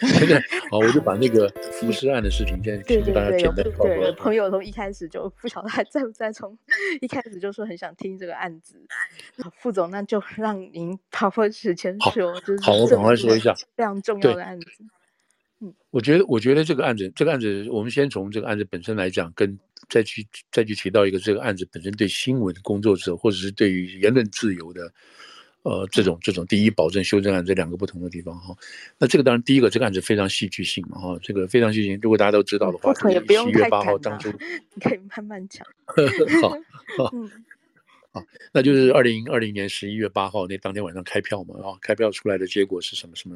现在好，我就把那个福斯案的事情先给大家简单报告。对，朋友从一开始就不晓得还在不在，从一开始就说很想听这个案子。副总，那就让您把握时间说，就是好，我赶快说一下非常重要的案子。嗯，我觉得，我觉得这个案子，这个案子，我们先从这个案子本身来讲，跟再去再去提到一个这个案子本身对新闻工作者或者是对于言论自由的。呃，这种这种第一保证修正案这两个不同的地方哈，那这个当然第一个这个案子非常戏剧性嘛哈，这个非常戏剧性，如果大家都知道的话，七月八号当初，你可以慢慢讲。好，好，好，那就是二零二零年十一月八号那当天晚上开票嘛啊，开票出来的结果是什么什么？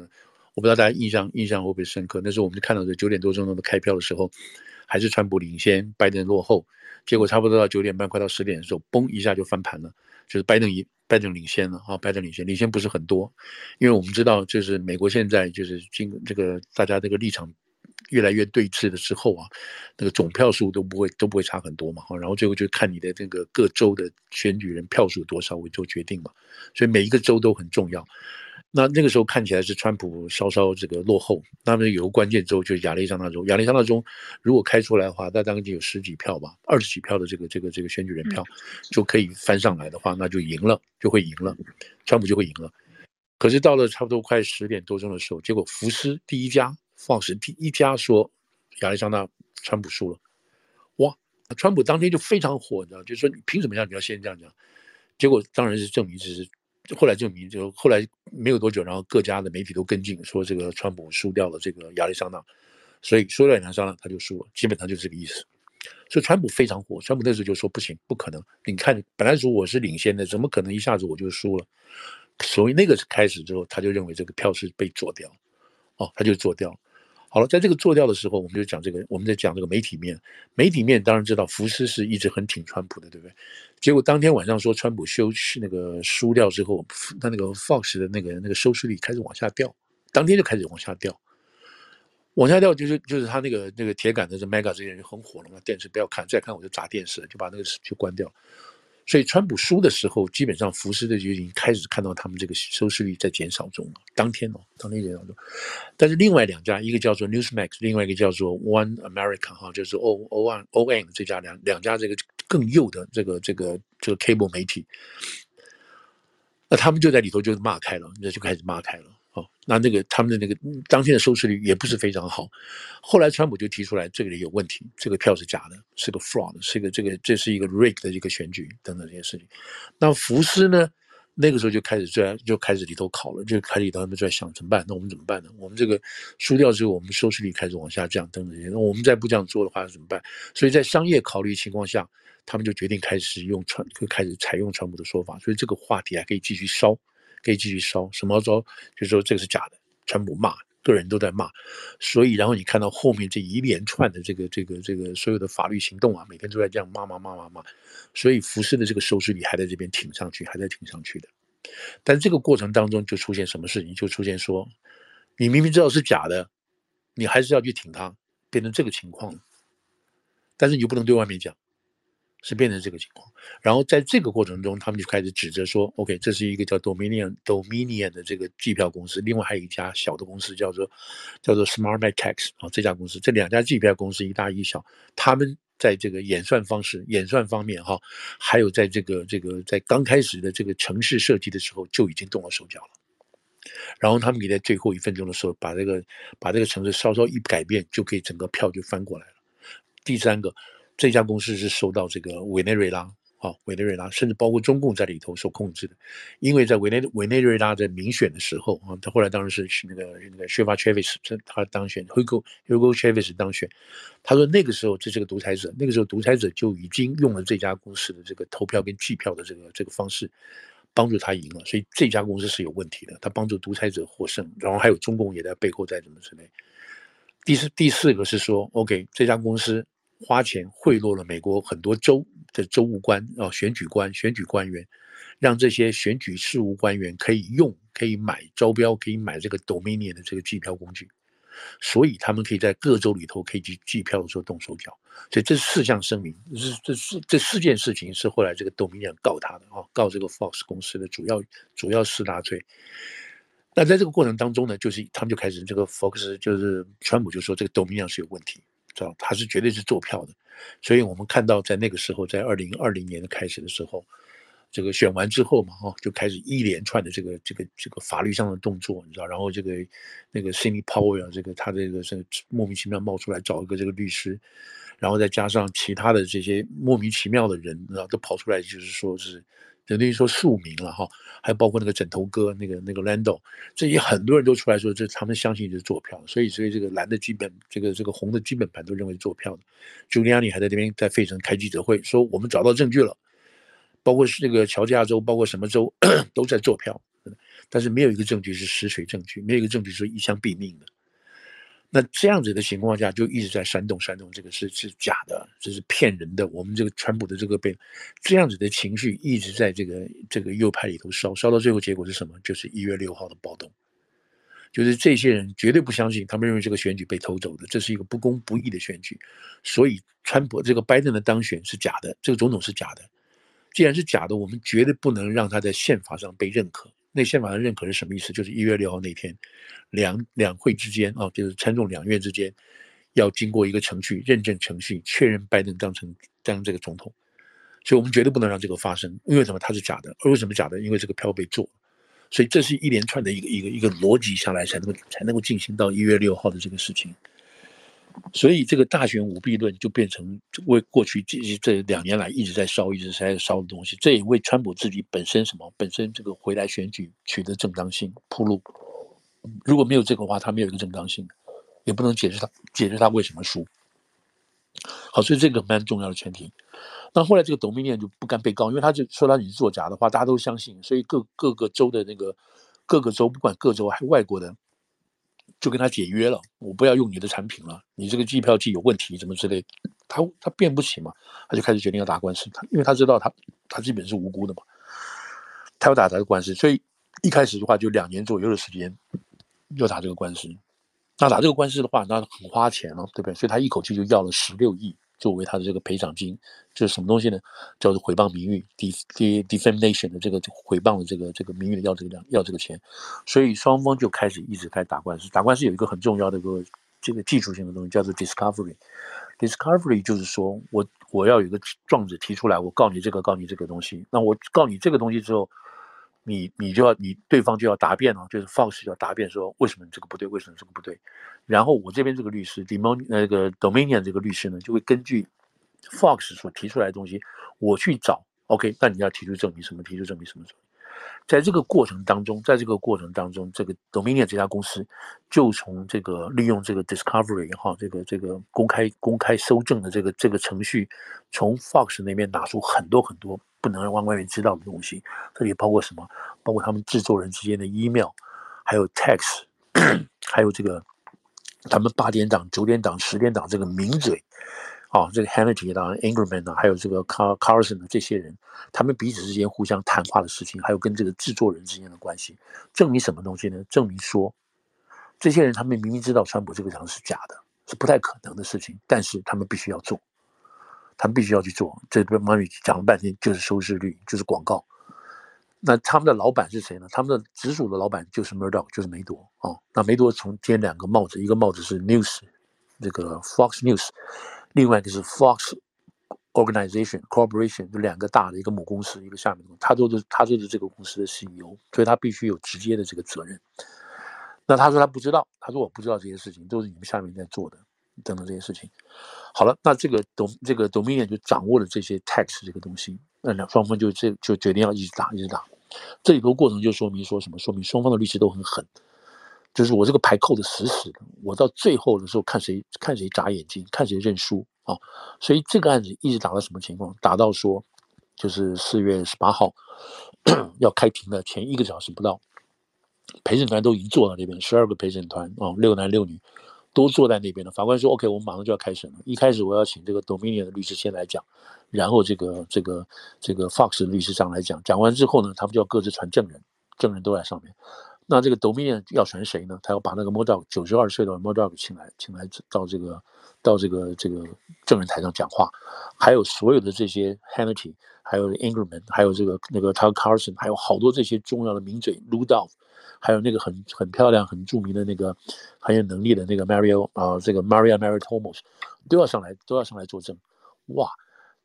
我不知道大家印象印象会不会深刻？那时候我们就看到这九点多钟的开票的时候，还是川普领先，拜登落后，结果差不多到九点半快到十点的时候，嘣一下就翻盘了，就是拜登赢。拜登领先了啊！拜登领先，领先不是很多，因为我们知道，就是美国现在就是经这个大家这个立场越来越对峙的时候啊，那个总票数都不会都不会差很多嘛。然后最后就看你的这个各州的选举人票数多少为做决定嘛，所以每一个州都很重要。那那个时候看起来是川普稍稍这个落后，那么有个关键州就是亚利桑那州，亚利桑那州如果开出来的话，那当然就有十几票吧，二十几票的这个这个这个选举人票就可以翻上来的话，那就赢了，就会赢了，川普就会赢了。可是到了差不多快十点多钟的时候，结果福斯第一家，Fox 第一家说亚利桑那川普输了，哇，川普当天就非常火，你知道，就是说你凭什么让你要先这样讲？结果当然是证明只是。后来证明，就后来没有多久，然后各家的媒体都跟进，说这个川普输掉了这个亚利桑那，所以输掉亚利桑那他就输了，基本上就是这个意思。所以川普非常火，川普那时候就说不行，不可能，你看本来说我是领先的，怎么可能一下子我就输了？所以那个开始之后，他就认为这个票是被做掉，哦，他就做掉。好了，在这个做掉的时候，我们就讲这个，我们在讲这个媒体面。媒体面当然知道，福斯是一直很挺川普的，对不对？结果当天晚上说川普休是那个输掉之后，他那个 Fox 的那个那个收视率开始往下掉，当天就开始往下掉，往下掉就是就是他那个那个铁杆的这 Mega 这些人就很火了嘛，电视不要看，再看我就砸电视，就把那个就关掉。所以川普输的时候，基本上福斯的就已经开始看到他们这个收视率在减少中了。当天哦，当天减少中。但是另外两家，一个叫做 Newsmax，另外一个叫做 One America 哈，就是 O O N O N 这家两两家这个更右的这个这个这个 cable 媒体，那他们就在里头就骂开了，那就开始骂开了。哦，那那个他们的那个当天的收视率也不是非常好。后来川普就提出来，这个里有问题，这个票是假的，是个 fraud，是个这个这是一个 rig 的一个选举等等这些事情。那福斯呢，那个时候就开始在就开始里头考了，就开始里头他们在想怎么办？那我们怎么办呢？我们这个输掉之后，我们收视率开始往下降等等这些。那我们再不这样做的话怎么办？所以在商业考虑情况下，他们就决定开始用川，就开始采用川普的说法。所以这个话题还可以继续烧。可以继续烧什么烧？就说这个是假的，川普骂，个人都在骂，所以然后你看到后面这一连串的这个这个这个所有的法律行动啊，每天都在这样骂骂骂骂骂，所以福斯的这个收视率还在这边挺上去，还在挺上去的。但这个过程当中就出现什么事情？就出现说，你明明知道是假的，你还是要去挺它，变成这个情况了。但是你又不能对外面讲。是变成这个情况，然后在这个过程中，他们就开始指责说：“OK，这是一个叫 Dominion Dominion 的这个计票公司，另外还有一家小的公司叫做叫做 SmartMax 啊，这家公司，这两家计票公司一大一小，他们在这个演算方式、演算方面哈，还有在这个这个在刚开始的这个程式设计的时候就已经动了手脚了，然后他们也在最后一分钟的时候把这个把这个程式稍稍一改变，就可以整个票就翻过来了。第三个。这家公司是受到这个委内瑞拉，啊，委内瑞拉，甚至包括中共在里头受控制的，因为在委内委内瑞拉在民选的时候啊，他后来当然是那个那个薛发切维斯他当选，Hugo Hugo Chavez 当选，他说那个时候这是个独裁者，那个时候独裁者就已经用了这家公司的这个投票跟计票的这个这个方式，帮助他赢了，所以这家公司是有问题的，他帮助独裁者获胜，然后还有中共也在背后在怎么之类。第四第四个是说，OK，这家公司。花钱贿赂了美国很多州的州务官啊，选举官、选举官员，让这些选举事务官员可以用、可以买招标、可以买这个 Dominion 的这个计票工具，所以他们可以在各州里头可以去计票的时候动手脚。所以这四项声明，这这四这四件事情是后来这个 Dominion 告他的啊，告这个 Fox 公司的主要主要四大罪。那在这个过程当中呢，就是他们就开始这个 Fox 就是川普就说这个 Dominion 是有问题，他是绝对是做票的，所以我们看到在那个时候，在二零二零年的开始的时候，这个选完之后嘛，哈，就开始一连串的这个这个这个法律上的动作，你知道，然后这个那个 Sidney Powell 这个他这个是莫名其妙冒出来找一个这个律师，然后再加上其他的这些莫名其妙的人，然后都跑出来，就是说是。等于说庶民了哈，还包括那个枕头哥，那个那个 Lando，这些很多人都出来说，这他们相信是做票，所以所以这个蓝的基本，这个这个红的基本盘都认为做票的。Giuliani 还在那边在费城开记者会说，我们找到证据了，包括是那个乔治亚州，包括什么州都在做票，但是没有一个证据是实锤证据，没有一个证据是一枪毙命的。那这样子的情况下，就一直在煽动煽动，这个是是假的，这是骗人的。我们这个川普的这个被这样子的情绪一直在这个这个右派里头烧，烧到最后结果是什么？就是一月六号的暴动，就是这些人绝对不相信，他们认为这个选举被偷走的，这是一个不公不义的选举，所以川普这个拜登的当选是假的，这个总统是假的。既然是假的，我们绝对不能让他在宪法上被认可。那宪法的认可是什么意思？就是一月六号那天，两两会之间啊，就是参众两院之间，要经过一个程序认证程序，确认拜登当成当这个总统。所以我们绝对不能让这个发生。因为什么？它是假的。为什么假的？因为这个票被做。所以这是一连串的一个一个一个逻辑下来，才能够才能够进行到一月六号的这个事情。所以这个大选舞弊论就变成为过去这这两年来一直在烧、一直在烧的东西。这也为川普自己本身什么本身这个回来选举取得正当性铺路。如果没有这个话，他没有一个正当性，也不能解释他解释他为什么输。好，所以这个蛮重要的前提。那后来这个 Dominion 就不甘被告，因为他就说他你是作假的话，大家都相信，所以各各个州的那个各个州，不管各州还外国的。就跟他解约了，我不要用你的产品了，你这个计票器有问题，什么之类，他他辩不起嘛，他就开始决定要打官司，他因为他知道他他基本是无辜的嘛，他要打这个官司，所以一开始的话就两年左右的时间要打这个官司，那打这个官司的话，那很花钱了，对不对？所以他一口气就要了十六亿。作为他的这个赔偿金，就是什么东西呢？叫做诽谤名誉，def defamation 的这个诽谤的这个这个名誉要这个量要这个钱，所以双方就开始一直开始打官司。打官司有一个很重要的一个这个技术性的东西，叫做 discovery。discovery 就是说我我要有个状子提出来，我告你这个，告你这个东西。那我告你这个东西之后。你你就要你对方就要答辩了，就是 Fox 要答辩说为什么这个不对，为什么这个不对，然后我这边这个律师 Demon 那个 Dominion 这个律师呢，就会根据 Fox 所提出来的东西，我去找 OK，那你要提出证明什么？提出证明什么？在这个过程当中，在这个过程当中，这个 Dominion 这家公司就从这个利用这个 Discovery 哈，这个这个公开公开搜证的这个这个程序，从 Fox 那边拿出很多很多不能让外面知道的东西。这里包括什么？包括他们制作人之间的 email，还有 text，还有这个他们八点档、九点档、十点档这个名嘴。哦，这个 Hannity 当然 Ingraham 啊，还有这个 Car Carlson 的这些人，他们彼此之间互相谈话的事情，还有跟这个制作人之间的关系，证明什么东西呢？证明说，这些人他们明明知道川普这个人是假的，是不太可能的事情，但是他们必须要做，他们必须要去做。这边妈咪讲了半天，就是收视率，就是广告。那他们的老板是谁呢？他们的直属的老板就是 Murdoch，就是梅多啊。那梅多从接两个帽子，一个帽子是 News，这个 Fox News。另外一个是 Fox Organization Corporation，就两个大的一个母公司，一个下面的，他做的他就是这个公司的 CEO，所以他必须有直接的这个责任。那他说他不知道，他说我不知道这些事情，都是你们下面在做的，等等这些事情。好了，那这个董这个 Dominion 就掌握了这些 tax 这个东西，那两双方就这就决定要一直打，一直打。这里头过程就说明说什么？说明双方的律师都很狠。就是我这个牌扣得死死的，我到最后的时候看谁看谁眨眼睛，看谁认输啊！所以这个案子一直打到什么情况？打到说，就是四月十八号要开庭的前一个小时不到，陪审团都已经坐到那边，十二个陪审团啊，六男六女都坐在那边了。法官说：“OK，我们马上就要开审了。”一开始我要请这个 Dominion 的律师先来讲，然后这个这个这个 Fox 的律师上来讲。讲完之后呢，他们就要各自传证人，证人都在上面。那这个 Dominion 要传谁呢？他要把那个 Modog 九十二岁的 Modoc 请来，请来到这个到这个这个证人台上讲话，还有所有的这些 Hannity，还有 Ingraham，还有这个那个 Tucker Carlson，还有好多这些重要的名嘴 Rudolph，还有那个很很漂亮、很著名的那个很有能力的那个 Mario 啊、这个 Maria Maritomos 都要上来，都要上来作证。哇，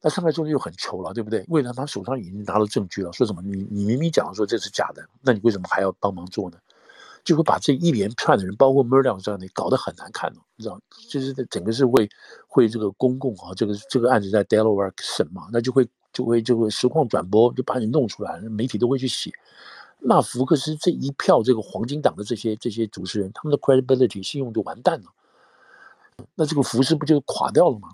那上来作证又很糗了，对不对？为了他手上已经拿到证据了，说什么你你明明讲说这是假的，那你为什么还要帮忙做呢？就会把这一连串的人，包括 Murdoch 这样的，搞得很难看，你知道？就是整个是为为这个公共啊，这个这个案子在 Delaware 审嘛，那就会就会就会实况转播，就把你弄出来，媒体都会去写。那福克斯这一票这个黄金党的这些这些主持人，他们的 credibility 信用就完蛋了，那这个福斯不就垮掉了吗？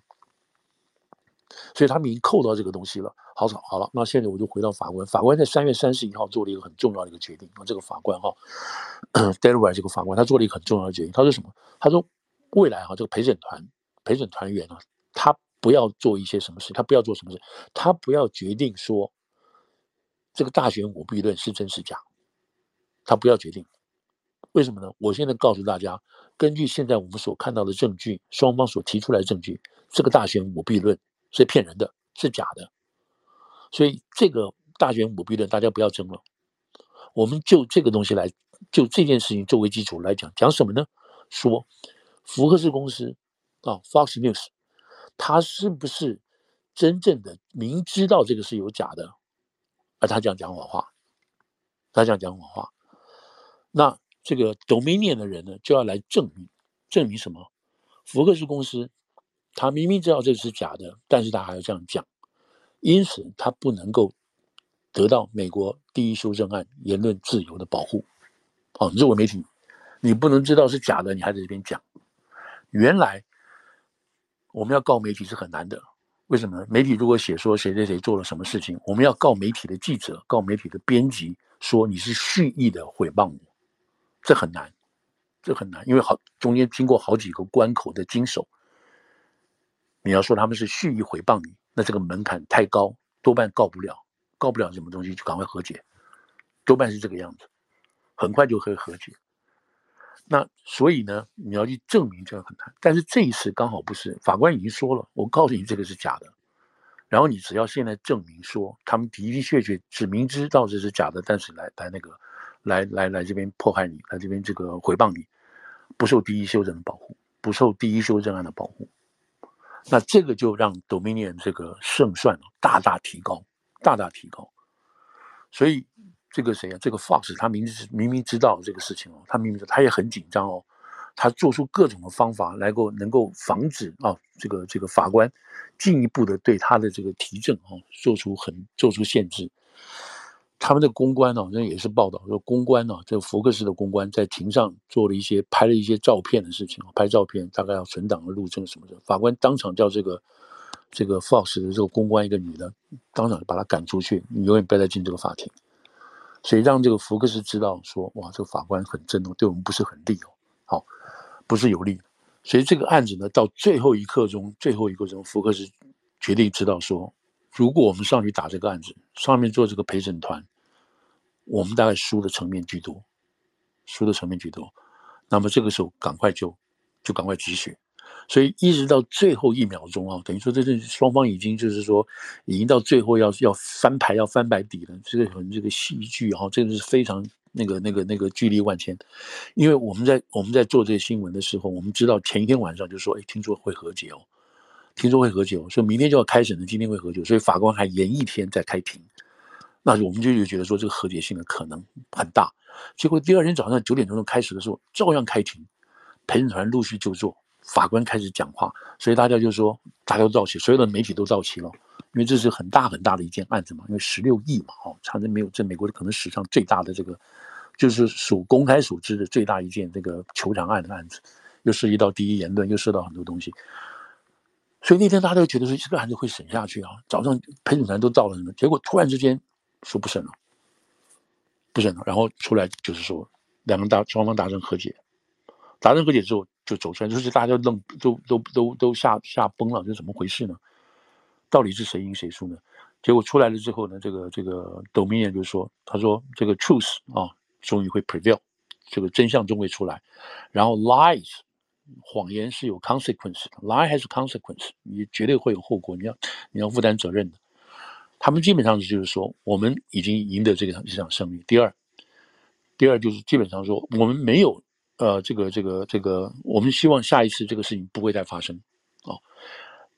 所以他们已经扣到这个东西了。好，好了，那现在我就回到法官。法官在三月三十一号做了一个很重要的一个决定啊。这个法官哈，Delaware 这个法官他做了一个很重要的决定。他说什么？他说未来哈，这个陪审团陪审团员啊，他不要做一些什么事，他不要做什么事，他不要决定说这个大选舞弊论是真是假，他不要决定。为什么呢？我现在告诉大家，根据现在我们所看到的证据，双方所提出来的证据，这个大选舞弊论是骗人的，是假的。所以这个大选舞弊论，大家不要争了。我们就这个东西来，就这件事情作为基础来讲，讲什么呢？说福克斯公司啊，Fox News，他是不是真正的明知道这个是有假的，而他这样讲谎话？他这样讲谎话，那这个 Dominion 的人呢，就要来证明，证明什么？福克斯公司他明明知道这是假的，但是他还要这样讲。因此，他不能够得到美国第一修正案言论自由的保护。哦，你作为媒体，你不能知道是假的，你还在这边讲。原来我们要告媒体是很难的，为什么？媒体如果写说谁谁谁做了什么事情，我们要告媒体的记者、告媒体的编辑，说你是蓄意的诽谤我，这很难，这很难，因为好中间经过好几个关口的经手。你要说他们是蓄意诽谤你。那这个门槛太高，多半告不了，告不了什么东西，就赶快和解，多半是这个样子，很快就可以和解。那所以呢，你要去证明这个很难，但是这一次刚好不是，法官已经说了，我告诉你这个是假的，然后你只要现在证明说他们的的确确只明知道这是假的，但是来来那个来来来这边迫害你，来这边这个诽谤你，不受第一修正的保护，不受第一修正案的保护。那这个就让 Dominion 这个胜算大大提高，大大提高。所以这个谁啊？这个 Fox 他明知明明知道这个事情哦，他明明知道他也很紧张哦，他做出各种的方法来够能够防止啊，这个这个法官进一步的对他的这个提证啊做出很做出限制。他们的公关呢，那也是报道说，公关呢，这个福克斯的公关在庭上做了一些拍了一些照片的事情，拍照片大概要存档的录证什么的。法官当场叫这个这个 Fox 的这个公关一个女的，当场把她赶出去，你永远不要再进这个法庭。所以让这个福克斯知道说，哇，这个法官很真哦，对我们不是很利哦，好，不是有利。所以这个案子呢，到最后一刻钟，最后一刻钟，福克斯决定知道说，如果我们上去打这个案子，上面做这个陪审团。我们大概输的层面居多，输的层面居多，那么这个时候赶快就就赶快止血，所以一直到最后一秒钟啊，等于说这这双方已经就是说已经到最后要要翻牌要翻白底了，这个很这个戏剧哈，这个是非常那个那个那个巨力万千，因为我们在我们在做这个新闻的时候，我们知道前一天晚上就说，哎，听说会和解哦，听说会和解哦，所以明天就要开审了，今天会和解，所以法官还延一天再开庭。那我们就就觉得说这个和解性的可能很大，结果第二天早上九点钟开始的时候照样开庭，陪审团陆续就座，法官开始讲话，所以大家就说大家都到齐，所有的媒体都到齐了，因为这是很大很大的一件案子嘛，因为十六亿嘛，哦，产生没有这美国可能史上最大的这个，就是属公开所知的最大一件这个球场案的案子，又涉及到第一言论，又涉及到很多东西，所以那天大家都觉得说这个案子会审下去啊，早上陪审团都到了什么，结果突然之间。说不审了，不审了，然后出来就是说，两个大双方达成和解，达成和解之后就走出来，就是大家都愣，都都都都吓吓崩了，这怎么回事呢？到底是谁赢谁输呢？结果出来了之后呢，这个这个 Dominion 就说，他说这个 truth 啊，终于会 prevail，这个真相终会出来，然后 lies 谎言是有 consequence，lie has consequence，你绝对会有后果，你要你要负担责任的。他们基本上就是说，我们已经赢得这个这场胜利。第二，第二就是基本上说，我们没有呃这个这个这个，我们希望下一次这个事情不会再发生、哦。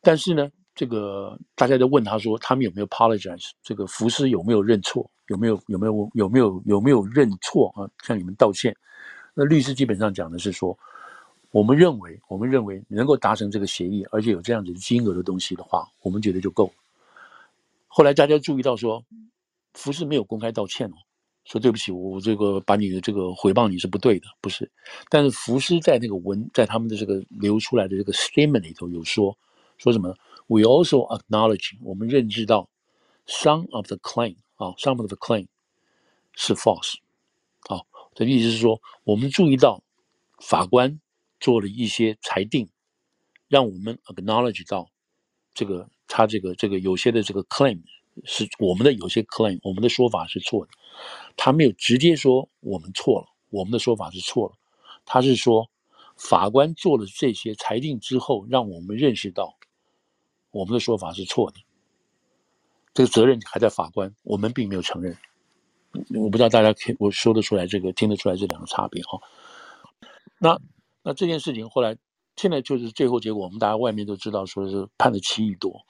但是呢，这个大家都问他说，他们有没有 apologize？这个福斯有没有认错？有没有有没有有没有有没有认错啊？向你们道歉？那律师基本上讲的是说，我们认为我们认为能够达成这个协议，而且有这样子的金额的东西的话，我们觉得就够。后来大家注意到说，福斯没有公开道歉哦，说对不起，我这个把你的这个回报你是不对的，不是。但是福斯在那个文，在他们的这个流出来的这个 statement 里头有说，说什么？We also acknowledge，我们认知到 some of the claim 啊，some of the claim 是 false 啊，的意思是说，我们注意到法官做了一些裁定，让我们 acknowledge 到这个。他这个这个有些的这个 claim 是我们的有些 claim，我们的说法是错的。他没有直接说我们错了，我们的说法是错了。他是说法官做了这些裁定之后，让我们认识到我们的说法是错的。这个责任还在法官，我们并没有承认。我不知道大家可我说得出来这个听得出来这两个差别哈。那那这件事情后来现在就是最后结果，我们大家外面都知道说是判了七亿多。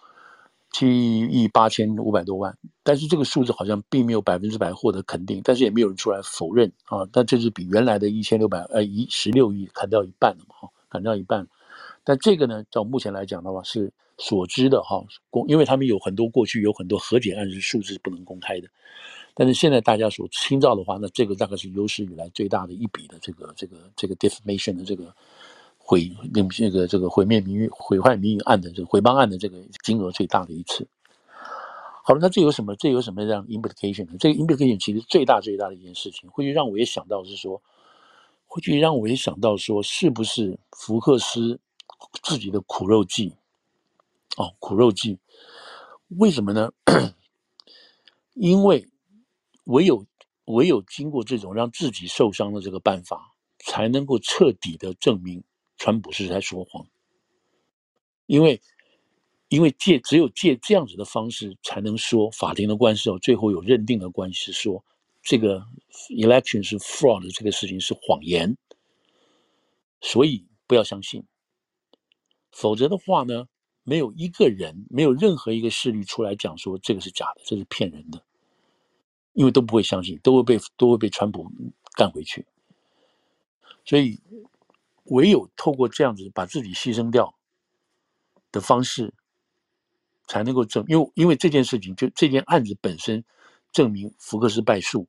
七亿八千五百多万，但是这个数字好像并没有百分之百获得肯定，但是也没有人出来否认啊。但这是比原来的一千六百呃一十六亿砍掉一半了嘛？哈，砍掉一半。但这个呢，到目前来讲的话是所知的哈公，因为他们有很多过去有很多和解案是数字不能公开的，但是现在大家所听到的话，那这个大概是有史以来最大的一笔的这个这个这个 defamation 的这个。毁那个这个毁灭名誉、毁坏名誉案的这个毁谤案的这个金额最大的一次。好了，那这有什么？这有什么样 implication 呢？这个 implication 其实最大最大的一件事情，会去让我也想到是说，会去让我也想到说，是不是福克斯自己的苦肉计？哦，苦肉计，为什么呢？因为唯有唯有经过这种让自己受伤的这个办法，才能够彻底的证明。川普是在说谎，因为，因为借只有借这样子的方式，才能说法庭的官司哦，最后有认定的关系说，这个 election 是 fraud 这个事情是谎言，所以不要相信，否则的话呢，没有一个人，没有任何一个势力出来讲说这个是假的，这是骗人的，因为都不会相信，都会被都会被川普干回去，所以。唯有透过这样子把自己牺牲掉的方式，才能够证，因为因为这件事情就这件案子本身证明福克斯败诉，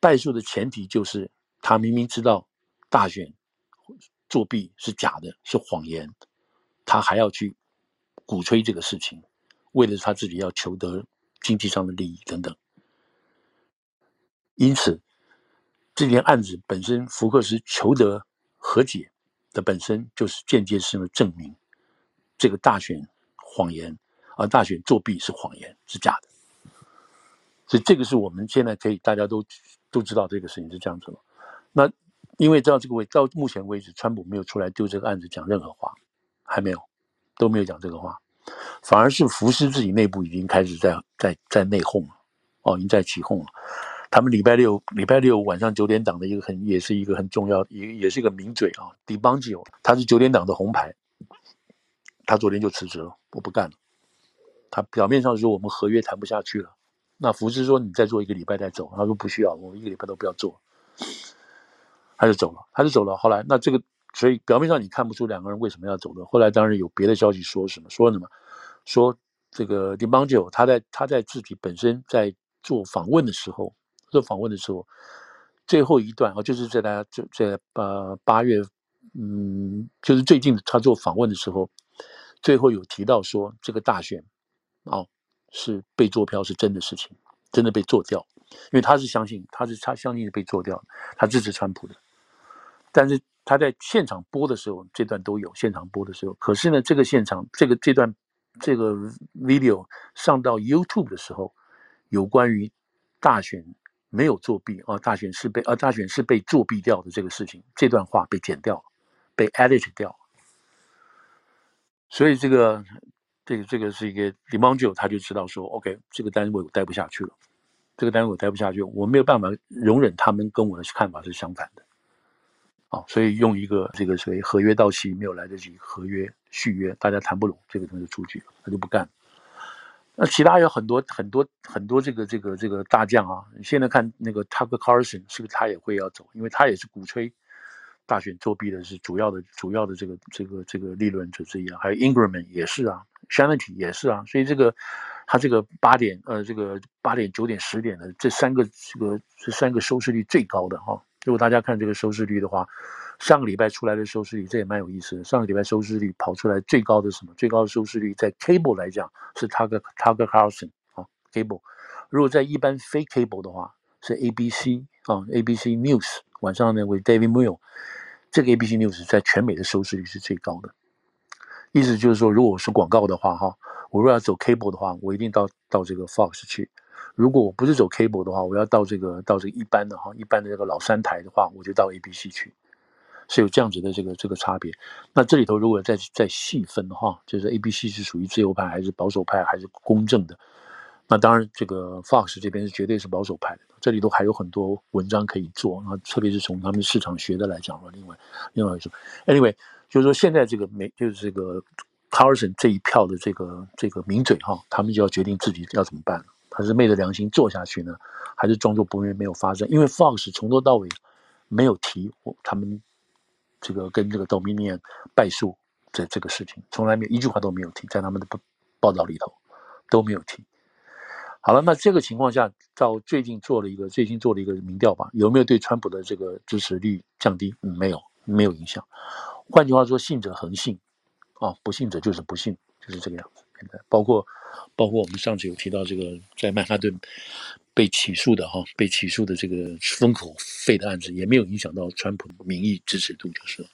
败诉的前提就是他明明知道大选作弊是假的，是谎言，他还要去鼓吹这个事情，为了他自己要求得经济上的利益等等。因此，这件案子本身福克斯求得和解。的本身就是间接性的证明，这个大选谎言，而大选作弊是谎言，是假的。所以这个是我们现在可以大家都都知道这个事情是这样子了。那因为到这个位到目前为止，川普没有出来就这个案子讲任何话，还没有，都没有讲这个话，反而是福斯自己内部已经开始在在在内讧了，哦，已经在起哄了。他们礼拜六礼拜六晚上九点档的一个很也是一个很重要，也也是一个名嘴啊，DiBiagio，他是九点档的红牌，他昨天就辞职了，我不干了。他表面上说我们合约谈不下去了，那福斯说你再做一个礼拜再走，他说不需要，我一个礼拜都不要做，他就走了，他就走了。后来那这个，所以表面上你看不出两个人为什么要走的。后来当然有别的消息说什么说什么，说这个 DiBiagio 他在他在自己本身在做访问的时候。做访问的时候，最后一段啊，就是在他就在呃八月，嗯，就是最近他做访问的时候，最后有提到说这个大选，哦，是被做票是真的事情，真的被做掉，因为他是相信他是他相信是被做掉，他支持川普的，但是他在现场播的时候，这段都有现场播的时候，可是呢，这个现场这个这段这个 video 上到 YouTube 的时候，有关于大选。没有作弊啊！大选是被啊，大选是被作弊掉的这个事情，这段话被剪掉了，被 edit 掉。所以这个，这个，这个是一个 DiMaggio 他就知道说，OK，这个单位我待不下去了，这个单位我待不下去，我没有办法容忍他们跟我的看法是相反的，啊，所以用一个这个所谓合约到期没有来得及合约续约，大家谈不拢，这个东西出局，他就不干。那其他有很多很多很多这个这个这个大将啊，你现在看那个 Tucker Carlson 是不是他也会要走？因为他也是鼓吹大选作弊的，是主要的主要的这个这个这个立论者之一啊，还有 Ingraham 也是啊，Shannon 也是啊，所以这个。他这个八点呃，这个八点、九点、十点的这三个这个这三个收视率最高的哈。如果大家看这个收视率的话，上个礼拜出来的收视率这也蛮有意思的。上个礼拜收视率跑出来最高的什么？最高的收视率在 Cable 来讲是 Tucker Tucker Carlson 啊，Cable。如果在一般非 Cable 的话是 ABC 啊，ABC News 晚上呢为 David Muir，这个 ABC News 在全美的收视率是最高的。意思就是说，如果我是广告的话哈。我如果要走 cable 的话，我一定到到这个 Fox 去；如果我不是走 cable 的话，我要到这个到这个一般的哈一般的这个老三台的话，我就到 ABC 去，是有这样子的这个这个差别。那这里头如果再再细分的话，就是 ABC 是属于自由派还是保守派还是公正的？那当然，这个 Fox 这边是绝对是保守派的。这里头还有很多文章可以做，那特别是从他们市场学的来讲了。另外，另外一种，Anyway，就是说现在这个美就是这个。Carson 这一票的这个这个名嘴哈，他们就要决定自己要怎么办了。他是昧着良心做下去呢，还是装作不会没有发生？因为 Fox 从头到尾没有提他们这个跟这个 Dominion 败诉这这个事情，从来没有一句话都没有提，在他们的报报道里头都没有提。好了，那这个情况下，到最近做了一个最近做了一个民调吧，有没有对川普的这个支持率降低？嗯，没有，没有影响。换句话说，信者恒信。啊，不信者就是不信，就是这个样子。现在包括包括我们上次有提到这个在曼哈顿被起诉的哈，被起诉的这个封口费的案子，也没有影响到川普民意支持度，就是。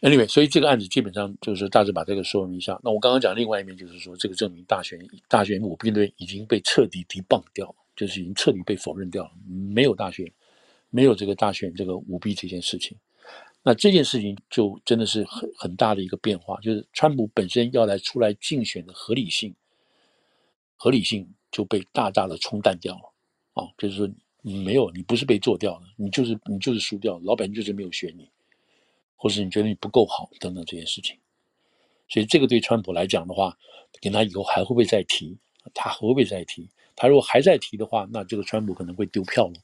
Anyway，所以这个案子基本上就是大致把这个说明一下。那我刚刚讲另外一面，就是说这个证明大选大选舞弊论已经被彻底 debunk 掉，就是已经彻底被否认掉了，没有大选，没有这个大选这个舞弊这件事情。那这件事情就真的是很很大的一个变化，就是川普本身要来出来竞选的合理性，合理性就被大大的冲淡掉了，啊，就是说没有，你不是被做掉了，你就是你就是输掉了，老百姓就是没有选你，或是你觉得你不够好等等这些事情，所以这个对川普来讲的话，跟他以后还会不会再提，他会不会再提？他如果还在提的话，那这个川普可能会丢票了。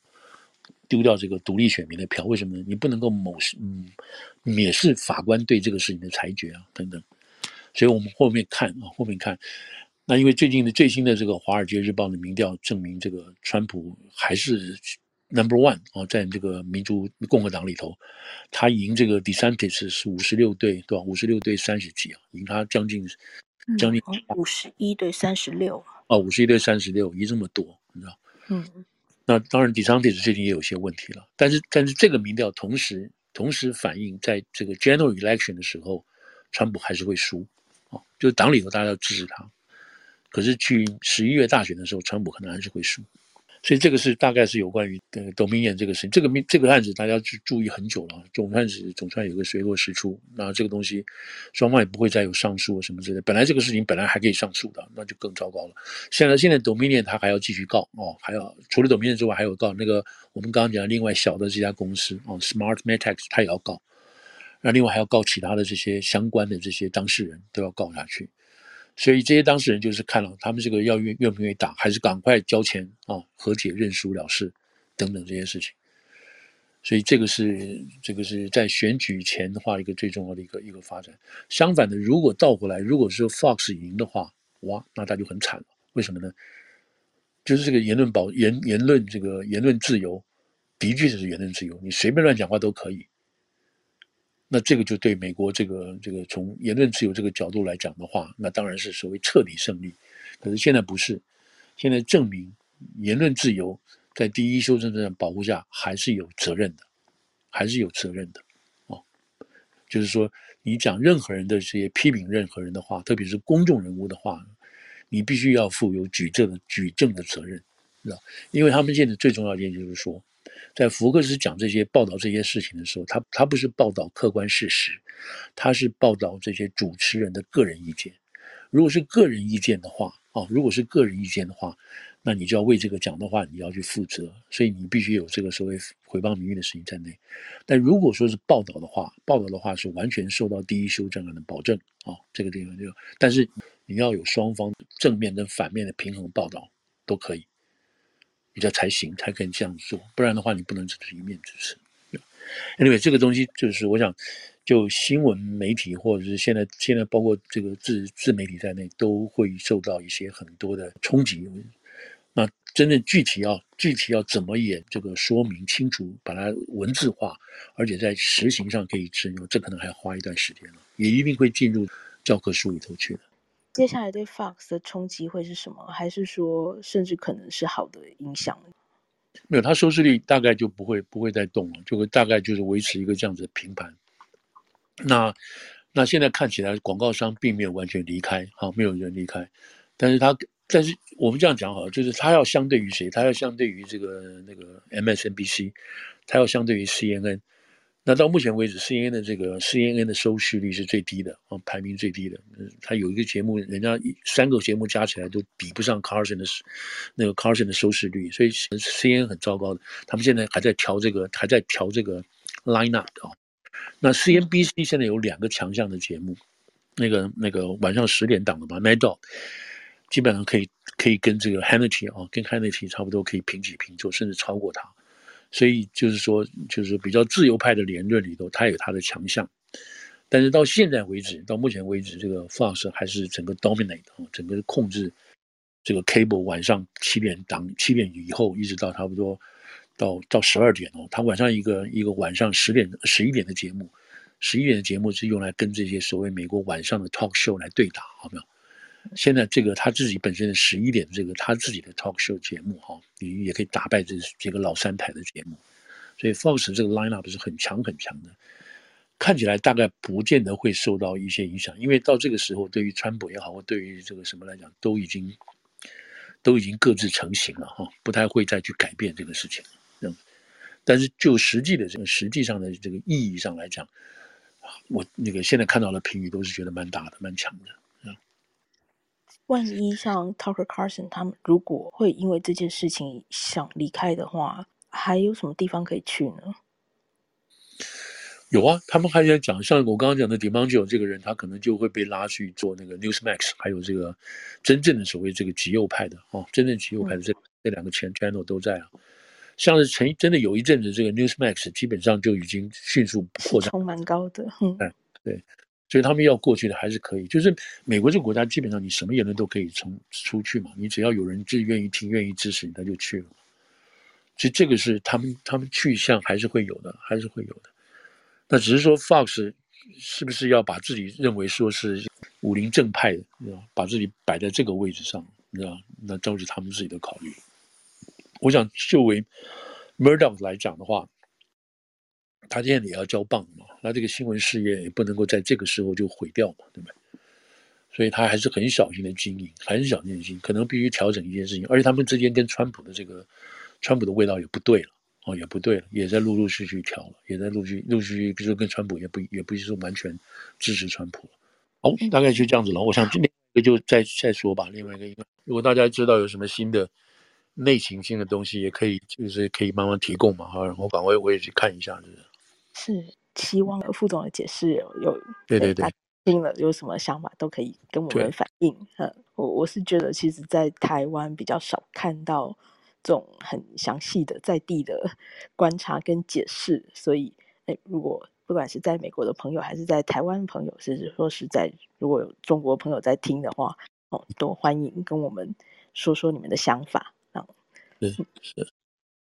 丢掉这个独立选民的票，为什么呢？你不能够藐视，嗯，蔑视法官对这个事情的裁决啊，等等。所以我们后面看啊，后面看。那因为最近的最新的这个《华尔街日报》的民调证明，这个川普还是 number one 啊，在这个民主共和党里头，他赢这个 DeSantis 是五十六对对吧？五十六对三十几啊，赢他将近将近五十一对三十六啊，五十一对三十六，赢这么多，你知道？嗯。那当然，DeSantis 最近也有些问题了，但是但是这个民调同时同时反映，在这个 General Election 的时候，川普还是会输，啊，就是党里头大家要支持他，可是去十一月大选的时候，川普可能还是会输。所以这个是大概是有关于呃 Dominion 这个事情，这个命这个案子大家去注意很久了，总算是总算有个水落石出。那这个东西双方也不会再有上诉什么之类。本来这个事情本来还可以上诉的，那就更糟糕了。现在现在 Dominion 他还要继续告哦，还要除了 Dominion 之外，还有告那个我们刚刚讲的另外小的这家公司哦，SmartMatic 他也要告，那另外还要告其他的这些相关的这些当事人都要告下去。所以这些当事人就是看了他们这个要愿愿不愿意打，还是赶快交钱啊，和解认输了事，等等这些事情。所以这个是这个是在选举前的话一个最重要的一个一个发展。相反的，如果倒过来，如果说 Fox 赢的话，哇，那他就很惨了。为什么呢？就是这个言论保言言论这个言论自由，的确是言论自由，你随便乱讲话都可以。那这个就对美国这个这个从言论自由这个角度来讲的话，那当然是所谓彻底胜利。可是现在不是，现在证明言论自由在第一修正案保护下还是有责任的，还是有责任的。哦，就是说你讲任何人的这些批评任何人的话，特别是公众人物的话，你必须要负有举证的举证的责任，知道？因为他们现在最重要的一点就是说。在福克斯讲这些报道这些事情的时候，他他不是报道客观事实，他是报道这些主持人的个人意见。如果是个人意见的话，啊，如果是个人意见的话，那你就要为这个讲的话，你要去负责，所以你必须有这个所谓诽谤名誉的事情在内。但如果说是报道的话，报道的话是完全受到第一修正案的保证啊、这个地方就，但是你要有双方正面跟反面的平衡报道都可以，比较才行，才可以这样做，不然的话你不能只是一面之词。Anyway，这个东西就是我想，就新闻媒体或者是现在现在包括这个自自媒体在内，都会受到一些很多的冲击。那真正具体要具体要怎么演这个说明清楚，把它文字化，而且在实行上可以适用，这可能还要花一段时间了，也一定会进入教科书里头去的。接下来对 Fox 的冲击会是什么？还是说甚至可能是好的影响？没有，它收视率大概就不会不会再动了，就会大概就是维持一个这样子的平盘。那那现在看起来广告商并没有完全离开，哈，没有人离开，但是他。但是我们这样讲好了，就是它要相对于谁？它要相对于这个那个 MSNBC，它要相对于 CNN。那到目前为止，CNN 的这个 CNN 的收视率是最低的啊，排名最低的。他有一个节目，人家三个节目加起来都比不上 Carson 的，那个 Carson 的收视率，所以 CNN 很糟糕的。他们现在还在调这个，还在调这个 lineup 啊。那 CNBC 现在有两个强项的节目，那个那个晚上十点档的嘛，Mad Dog。基本上可以可以跟这个 Hannity 啊，跟 Hannity 差不多，可以平起平坐，甚至超过他。所以就是说，就是比较自由派的言论里头，他有他的强项。但是到现在为止，到目前为止，这个 Fox 还是整个 dominate 啊，整个控制这个 cable 晚上七点档七点以后，一直到差不多到到十二点哦。他晚上一个一个晚上十点十一点的节目，十一点的节目是用来跟这些所谓美国晚上的 talk show 来对打，好没有？现在这个他自己本身的十一点这个他自己的 talk show 节目哈，你也可以打败这这个老三台的节目，所以 Fox 这个 lineup 是很强很强的，看起来大概不见得会受到一些影响，因为到这个时候，对于川普也好，或对于这个什么来讲，都已经都已经各自成型了哈，不太会再去改变这个事情。嗯，但是就实际的这个实际上的这个意义上来讲，我那个现在看到的评语都是觉得蛮大的，蛮强的。万一像 Tucker Carlson 他们如果会因为这件事情想离开的话，还有什么地方可以去呢？有啊，他们还在讲，像我刚刚讲的 DiMaggio 这个人，他可能就会被拉去做那个 Newsmax，还有这个真正的所谓这个极右派的哦，真正极右派的这、嗯、这两个前 channel 都在啊。像是前真的有一阵子，这个 Newsmax 基本上就已经迅速扩张，蛮高的。嗯，对。所以他们要过去的还是可以，就是美国这个国家基本上你什么言论都可以从出去嘛，你只要有人自愿意听、愿意支持你，他就去了。其实这个是他们他们去向还是会有的，还是会有的。那只是说 Fox 是不是要把自己认为说是武林正派的，把自己摆在这个位置上，你知道，那都是他们自己的考虑。我想就为 Murdoch 来讲的话。他现在也要交棒嘛，那这个新闻事业也不能够在这个时候就毁掉嘛，对不对？所以他还是很小心的经营，很小心的经营，可能必须调整一件事情。而且他们之间跟川普的这个川普的味道也不对了，哦，也不对了，也在陆陆续续调了，也在陆续陆续就是跟川普也不也不是说完全支持川普了。好，大概就这样子了。我想今天就再再说吧。另外一个，因为如果大家知道有什么新的内情性的东西，也可以就是可以慢慢提供嘛，哈，然后赶快我也去看一下，就是。是希望副总的解释有对对对听了有什么想法都可以跟我们反映。嗯，我我是觉得其实，在台湾比较少看到这种很详细的在地的 观察跟解释，所以，哎，如果不管是在美国的朋友，还是在台湾的朋友，甚至说是在如果有中国朋友在听的话，哦，都欢迎跟我们说说你们的想法。嗯，是是。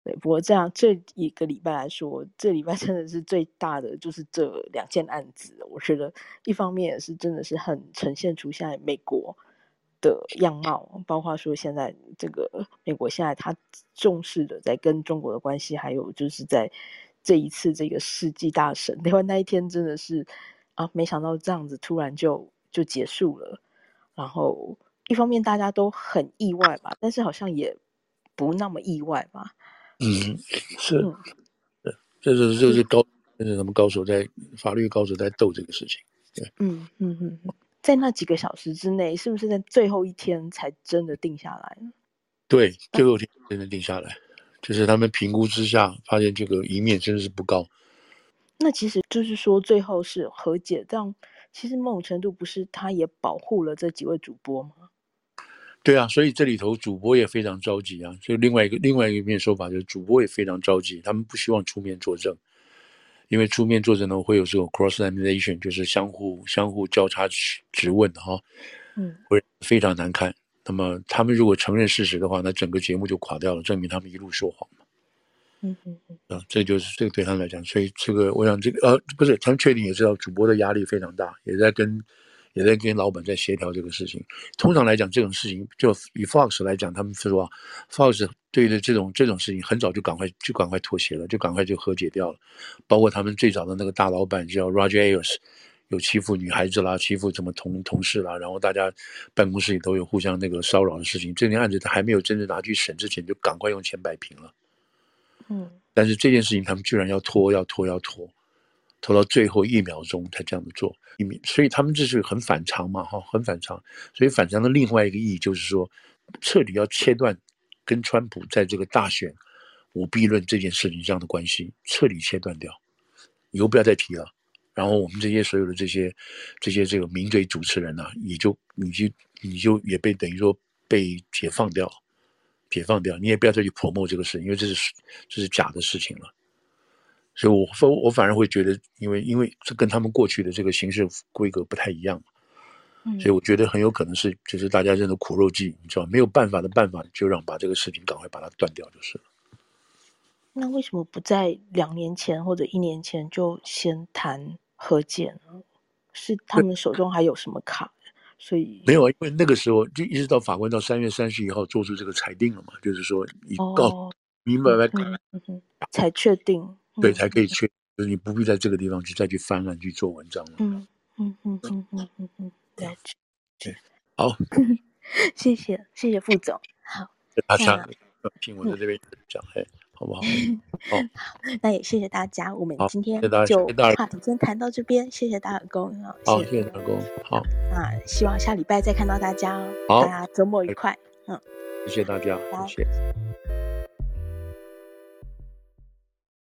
对，不过这样这一个礼拜来说，这礼拜真的是最大的，就是这两件案子。我觉得一方面也是真的是很呈现出现在美国的样貌，包括说现在这个美国现在他重视的在跟中国的关系，还有就是在这一次这个世纪大审，另外那一天真的是啊，没想到这样子突然就就结束了。然后一方面大家都很意外吧，但是好像也不那么意外吧。嗯，是，对，这是这是高，那是什么高手在法律高手在斗这个事情，对，嗯嗯嗯，在那几个小时之内，是不是在最后一天才真的定下来呢？对，最后一天真的定下来，就是他们评估之下发现这个一面真的是不高。那其实就是说，最后是和解，这样其实某种程度不是他也保护了这几位主播吗？对啊，所以这里头主播也非常着急啊。所以另外一个另外一个面说法就是，主播也非常着急，他们不希望出面作证，因为出面作证呢会有这种 cross examination，就是相互相互交叉质问哈，嗯，会非常难看。那么他们如果承认事实的话，那整个节目就垮掉了，证明他们一路说谎。嗯嗯嗯，啊，这就是这个对他们来讲，所以这个我想这个呃不是，他们确定也知道主播的压力非常大，也在跟也在跟老板在协调这个事情。通常来讲，这种事情就以 Fox 来讲，他们是说 Fox 对的这种这种事情，很早就赶快就赶快妥协了，就赶快就和解掉了。包括他们最早的那个大老板叫 Roger Ailes，有欺负女孩子啦，欺负什么同同事啦，然后大家办公室里都有互相那个骚扰的事情。这件案子他还没有真正拿去审之前，就赶快用钱摆平了。嗯，但是这件事情他们居然要拖，要拖，要拖，拖到最后一秒钟才这样子做，所以他们这是很反常嘛，哈，很反常。所以反常的另外一个意义就是说，彻底要切断跟川普在这个大选舞弊论这件事情这样的关系，彻底切断掉，以后不要再提了。然后我们这些所有的这些这些这个名嘴主持人呢、也就你就你就也被等于说被解放掉。解放掉，你也不要再去泼墨这个事，因为这是这是假的事情了。所以我，反我反而会觉得，因为因为这跟他们过去的这个形式规格不太一样，嗯，所以我觉得很有可能是就是大家认的苦肉计，你知道，没有办法的办法，就让把这个事情赶快把它断掉就是了。那为什么不在两年前或者一年前就先谈和解呢？是他们手中还有什么卡？所以没有啊，因为那个时候就一直到法官到三月三十一号做出这个裁定了嘛，就是说你告、哦、明白白、嗯嗯嗯，才确定，对，才可以确，就是你不必在这个地方去再去翻案去做文章了。嗯嗯嗯嗯嗯嗯嗯，了解。对，好，谢谢谢谢副总，好，大家听我在这边讲，嘿。好不好？好，那也谢谢大家。我们今天就话题先谈到这边，谢谢大耳公。好，谢谢大耳公。好，那，希望下礼拜再看到大家哦。好，大家周末愉快。嗯，谢谢大家，谢谢。